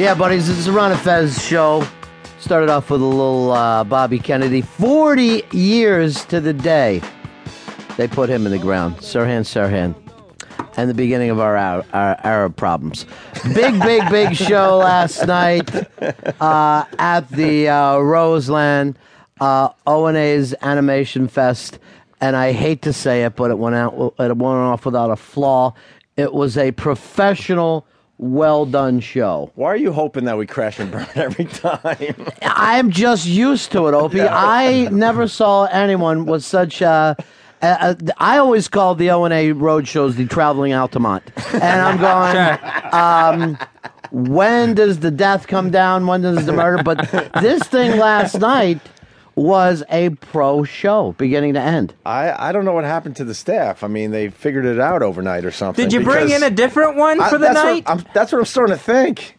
Yeah, buddies, it's the Ron and Fez show. Started off with a little uh, Bobby Kennedy. 40 years to the day they put him in the ground. Sirhan Sirhan. And the beginning of our, our, our Arab problems. Big, big, big show last night uh, at the uh, Roseland uh, O&A's Animation Fest. And I hate to say it, but it went out. It went off without a flaw. It was a professional, well done show. Why are you hoping that we crash and burn every time? I'm just used to it, Opie. I never saw anyone with such. Uh, uh, uh, I always called the O and A road shows the traveling Altamont, and I'm going. Um, when does the death come down? When does the murder? But this thing last night was a pro show, beginning to end. I, I don't know what happened to the staff. I mean, they figured it out overnight or something. Did you bring in a different one I- for the that's what night? I'm, that's what I'm starting to think.